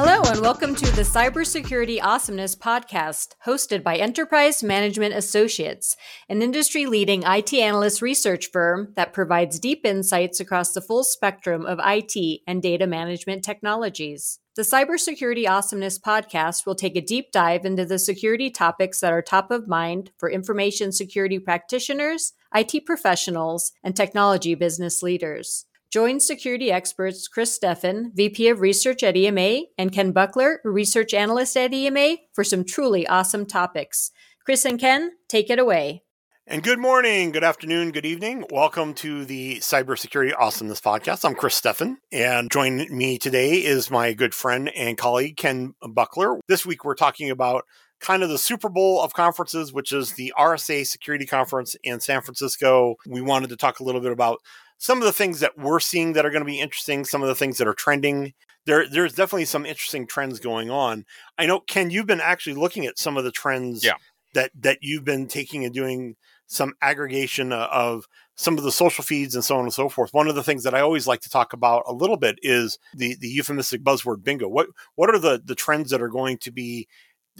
Hello, and welcome to the Cybersecurity Awesomeness Podcast, hosted by Enterprise Management Associates, an industry leading IT analyst research firm that provides deep insights across the full spectrum of IT and data management technologies. The Cybersecurity Awesomeness Podcast will take a deep dive into the security topics that are top of mind for information security practitioners, IT professionals, and technology business leaders. Join security experts Chris Steffen, VP of Research at EMA, and Ken Buckler, Research Analyst at EMA, for some truly awesome topics. Chris and Ken, take it away. And good morning, good afternoon, good evening. Welcome to the Cybersecurity Awesomeness Podcast. I'm Chris Steffen, and joining me today is my good friend and colleague, Ken Buckler. This week, we're talking about kind of the Super Bowl of conferences, which is the RSA Security Conference in San Francisco. We wanted to talk a little bit about some of the things that we're seeing that are going to be interesting, some of the things that are trending. There, there's definitely some interesting trends going on. I know, Ken, you've been actually looking at some of the trends yeah. that that you've been taking and doing some aggregation of some of the social feeds and so on and so forth. One of the things that I always like to talk about a little bit is the the euphemistic buzzword bingo. What what are the the trends that are going to be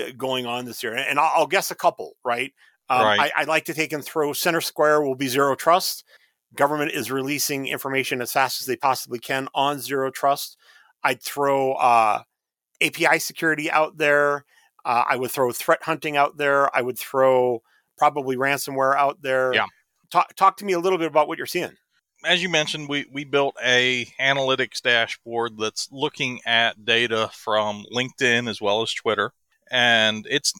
uh, going on this year? And I'll, I'll guess a couple, right? Um, right. I, I like to take and throw center square will be zero trust government is releasing information as fast as they possibly can on zero trust. I'd throw uh, API security out there. Uh, I would throw threat hunting out there. I would throw probably ransomware out there. Yeah. Talk, talk to me a little bit about what you're seeing. As you mentioned, we, we built a analytics dashboard that's looking at data from LinkedIn as well as Twitter, and it's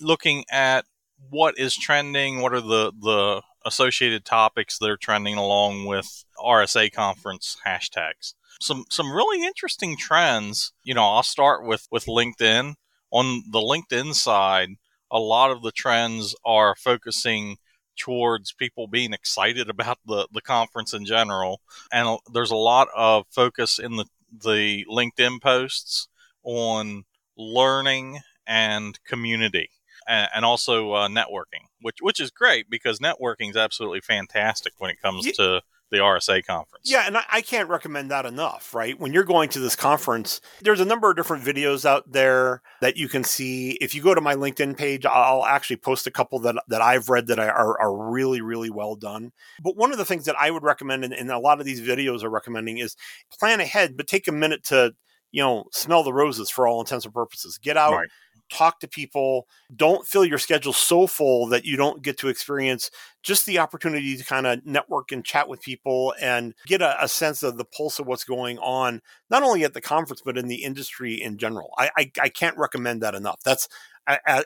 looking at what is trending, what are the the associated topics that are trending along with RSA conference hashtags. Some some really interesting trends. You know, I'll start with with LinkedIn. On the LinkedIn side, a lot of the trends are focusing towards people being excited about the, the conference in general. And there's a lot of focus in the, the LinkedIn posts on learning and community and, and also uh, networking, which which is great because networking is absolutely fantastic when it comes yeah. to the RSA conference. Yeah, and I, I, can't recommend that enough, right? When you're going to this conference, there's a number of different videos out there that you can see. If you go to my LinkedIn page, I'll actually post a couple that, that I've read that are, are really, really well done. But one of the things that I would recommend, and, and a lot of these videos are recommending, is plan ahead, but take a minute to, you know, smell the roses for all intents and purposes. Get out. Right talk to people. Don't fill your schedule so full that you don't get to experience just the opportunity to kind of network and chat with people and get a, a, sense of the pulse of what's going on, not only at the conference, but in the industry in general. I, I, I can't recommend that enough. That's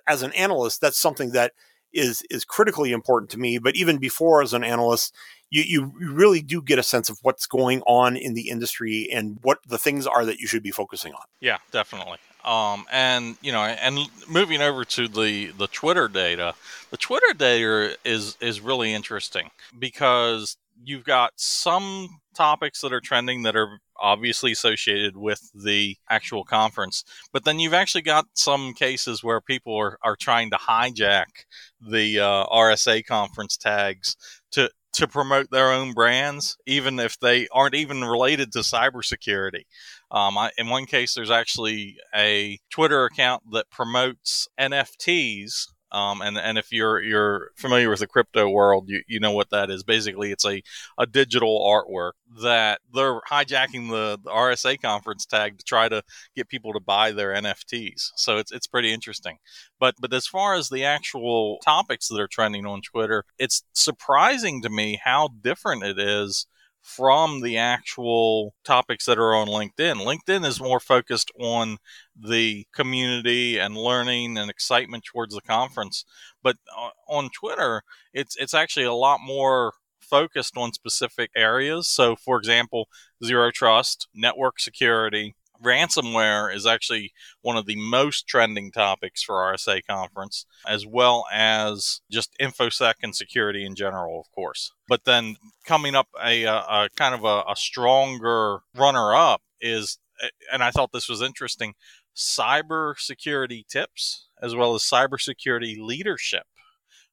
as an analyst, that's something that is is critically important to me. But even before as an analyst, you, you really do get a sense of what's going on in the industry and what the things are that you should be focusing on. Yeah, definitely. Um, and you know, and moving over to the the Twitter data, the Twitter data is is really interesting because you've got some topics that are trending that are obviously associated with the actual conference, but then you've actually got some cases where people are, are trying to hijack the uh, RSA conference tags to to promote their own brands, even if they aren't even related to cybersecurity. Um, I, in one case, there's actually a Twitter account that promotes NFTs. Um, and and if you're you're familiar with the crypto world, you, you know what that is. Basically, it's a, a digital artwork that they're hijacking the, the RSA conference tag to try to get people to buy their NFTs. So it's it's pretty interesting. But but as far as the actual topics that are trending on Twitter, it's surprising to me how different it is from the actual topics that are on LinkedIn. LinkedIn is more focused on the community and learning and excitement towards the conference, but uh, on Twitter, it's it's actually a lot more focused on specific areas. So, for example, zero trust, network security, ransomware is actually one of the most trending topics for RSA conference, as well as just infosec and security in general, of course. But then coming up a, a, a kind of a, a stronger runner up is, and I thought this was interesting, cyber security tips as well as cybersecurity leadership.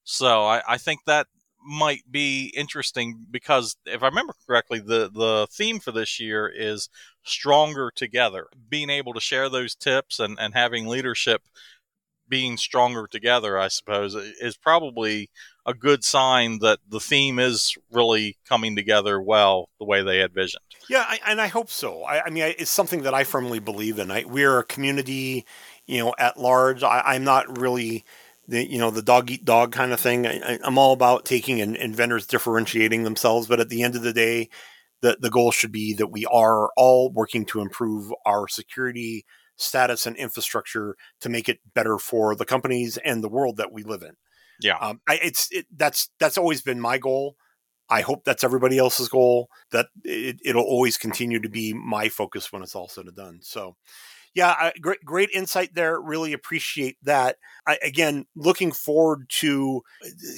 So I, I think that might be interesting because if I remember correctly, the the theme for this year is stronger together. Being able to share those tips and, and having leadership being stronger together, I suppose, is probably a good sign that the theme is really coming together well the way they had visioned. Yeah, I, and I hope so. I, I mean, I, it's something that I firmly believe in. We're a community, you know, at large. I, am not really the you know the dog eat dog kind of thing. I, am all about taking and, and vendors differentiating themselves, but at the end of the day, the the goal should be that we are all working to improve our security status and infrastructure to make it better for the companies and the world that we live in. Yeah, um, I, it's it, that's that's always been my goal. I hope that's everybody else's goal. That it, it'll always continue to be my focus when it's all said and done. So, yeah, I, great, great insight there. Really appreciate that. I, again, looking forward to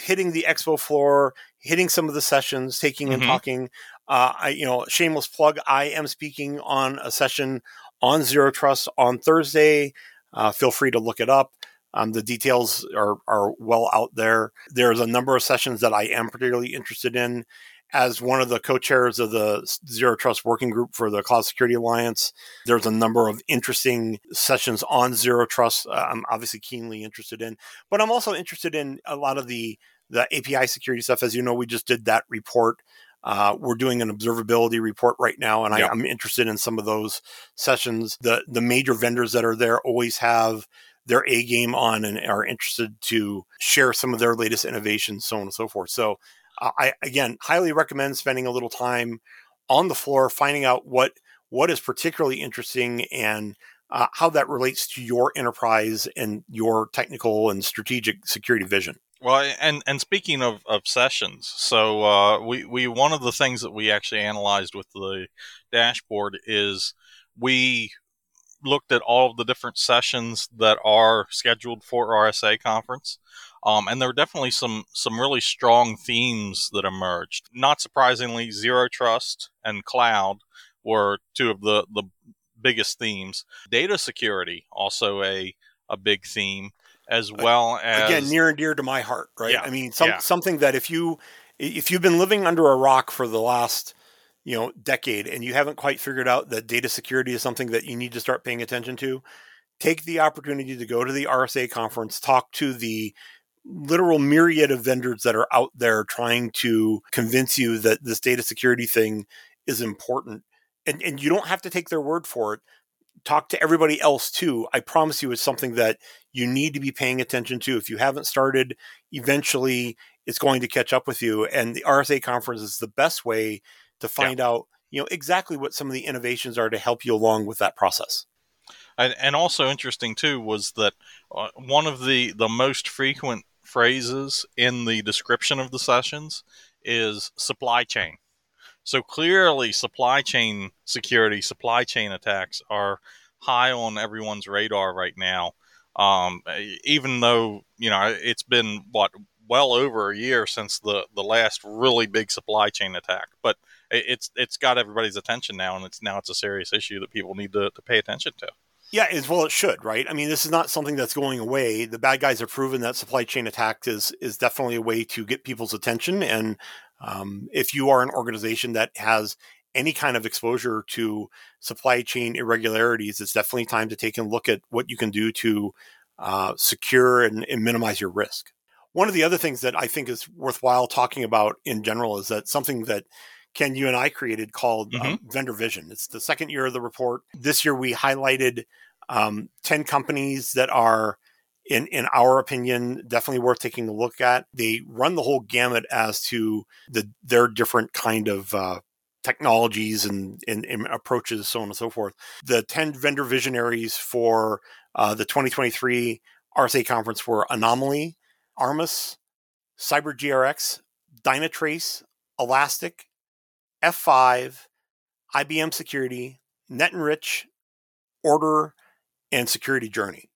hitting the expo floor, hitting some of the sessions, taking mm-hmm. and talking. Uh, I, you know, shameless plug. I am speaking on a session on zero trust on Thursday. Uh, feel free to look it up. Um, the details are are well out there. There's a number of sessions that I am particularly interested in as one of the co-chairs of the Zero Trust Working Group for the Cloud Security Alliance, there's a number of interesting sessions on Zero Trust. Uh, I'm obviously keenly interested in, but I'm also interested in a lot of the the API security stuff. As you know, we just did that report. Uh, we're doing an observability report right now, and I, am interested in some of those sessions. The the major vendors that are there always have their A game on and are interested to share some of their latest innovations, so on and so forth. So I again highly recommend spending a little time on the floor, finding out what what is particularly interesting and uh, how that relates to your enterprise and your technical and strategic security vision. Well, and and speaking of, of sessions, so uh, we we one of the things that we actually analyzed with the dashboard is we looked at all of the different sessions that are scheduled for RSA conference. Um, and there were definitely some some really strong themes that emerged. Not surprisingly, zero trust and cloud were two of the the biggest themes. Data security also a a big theme, as well as again near and dear to my heart. Right? Yeah, I mean, some, yeah. something that if you if you've been living under a rock for the last you know decade and you haven't quite figured out that data security is something that you need to start paying attention to take the opportunity to go to the RSA conference, talk to the literal myriad of vendors that are out there trying to convince you that this data security thing is important. And, and you don't have to take their word for it. Talk to everybody else too. I promise you, it's something that you need to be paying attention to. If you haven't started, eventually it's going to catch up with you. And the RSA conference is the best way to find yeah. out, you know, exactly what some of the innovations are to help you along with that process. And, and also interesting too was that uh, one of the the most frequent phrases in the description of the sessions is supply chain. So clearly, supply chain security, supply chain attacks are high on everyone's radar right now. Um, even though you know it's been what well over a year since the the last really big supply chain attack, but it's it's got everybody's attention now, and it's now it's a serious issue that people need to, to pay attention to. Yeah, as well it should, right? I mean, this is not something that's going away. The bad guys have proven that supply chain attack is is definitely a way to get people's attention. And um, if you are an organization that has any kind of exposure to supply chain irregularities, it's definitely time to take a look at what you can do to uh, secure and, and minimize your risk. One of the other things that I think is worthwhile talking about in general is that something that Ken, you and I created called mm-hmm. um, Vendor Vision. It's the second year of the report. This year we highlighted um, 10 companies that are in in our opinion definitely worth taking a look at they run the whole gamut as to the their different kind of uh, technologies and, and, and, approaches so on and so forth the 10 vendor visionaries for uh, the 2023 rsa conference were Anomali armis cybergrx dynatrace elastic f5 ibm security netenrich Ordr and security journey.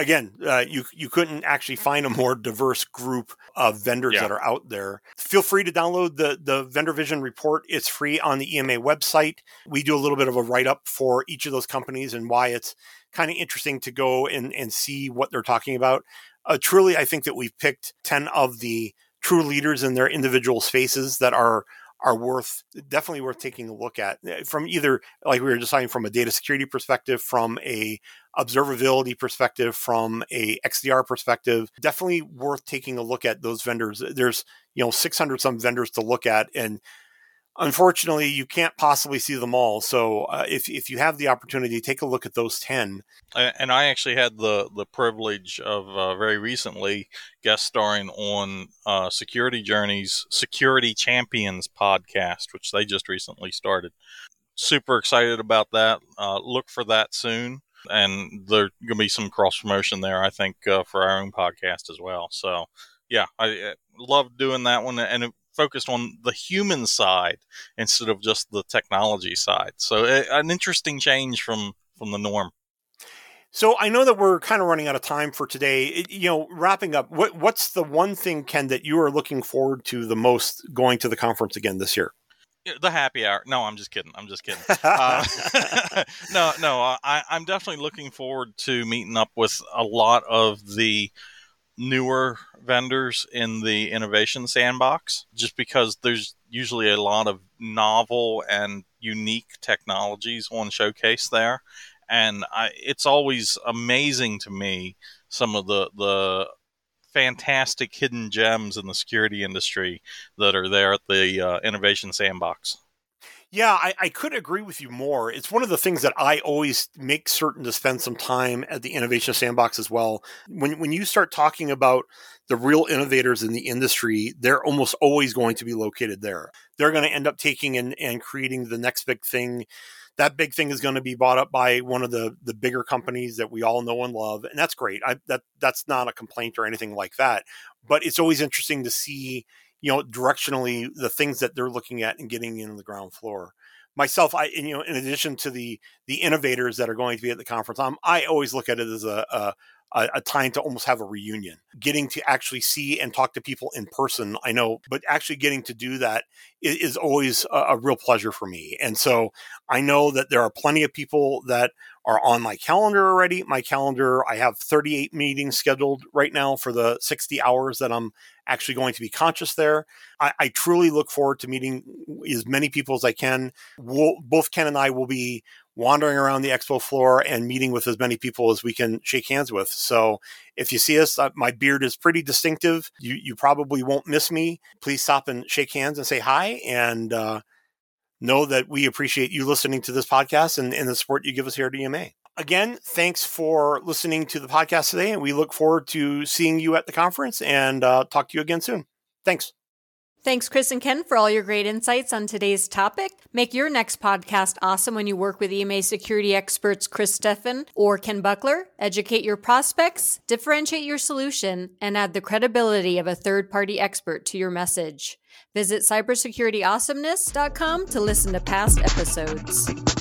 Again, uh, you you couldn't actually find a more diverse group of vendors yeah. that are out there. Feel free to download the the Vendor Vision report. It's free on the EMA website. We do a little bit of a write up for each of those companies and why it's kind of interesting to go and and see what they're talking about. Uh, truly, I think that we've picked ten of the true leaders in their individual spaces that are are worth definitely worth taking a look at eh, from either like we were talking from a data security perspective from a observability perspective from a xdr perspective definitely worth taking a look at those vendors. There's you know 600 some vendors to look at and unfortunately, you can't possibly see them all. So uh, if if you have the opportunity, take a look at those ten. And I actually had the the privilege of uh, very recently guest starring on uh, Security Journeys Security Champions podcast, which they just recently started. Super excited about that. Uh, look for that soon. And there's going to be some cross promotion there, I think, uh, for our own podcast as well. So, yeah, I, I love doing that one. And it, focused on the human side instead of just the technology side. So an interesting change from from the norm. So I know that we're kind of running out of time for today. It, you know, wrapping up, what what's the one thing, Ken, that you are looking forward to the most going to the conference again this year? The happy hour. No, I'm just kidding. I'm just kidding. uh, no, no, I, I'm definitely looking forward to meeting up with a lot of the newer vendors in the innovation sandbox just because there's usually a lot of novel and unique technologies on showcase there. And I, it's always amazing to me some of the the fantastic hidden gems in the security industry that are there at the uh, innovation sandbox yeah, I, I could agree with you more. It's one of the things that I always make certain to spend some time at the Innovation Sandbox as well. When when you start talking about the real innovators in the industry, they're almost always going to be located there. They're going to end up taking and, and creating the next big thing. That big thing is going to be bought up by one of the the bigger companies that we all know and love, and that's great. I, that that's not a complaint or anything like that. But it's always interesting to see you know directionally the things that they're looking at and getting in the ground floor myself i you know in addition to the the innovators that are going to be at the conference I'm, i always look at it as a, a a, time to almost have a reunion. Getting to actually see and talk to people in person, I know, but actually getting to do that is, is always a, a, real pleasure for me. And so I know that there are plenty of people that are on my calendar already. My calendar, I have 38 meetings scheduled right now for the 60 hours that I'm actually going to be conscious there. I, I truly look forward to meeting as many people as I can. We'll, both Ken and I will be wandering around the expo floor and meeting with as many people as we can shake hands with. So if you see us, uh, my beard is pretty distinctive. You you probably won't miss me. Please stop and shake hands and say hi, and uh, know that we appreciate you listening to this podcast and, and the support you give us here at EMA. Again, thanks for listening to the podcast today, and we look forward to seeing you at the conference and uh, talk to you again soon. Thanks. Thanks, Chris and Ken, for all your great insights on today's topic. Make your next podcast awesome when you work with EMA security experts Chris Steffen or Ken Buckler. Educate your prospects, differentiate your solution, and add the credibility of a third party expert to your message. Visit cybersecurityawesomeness.com to listen to past episodes.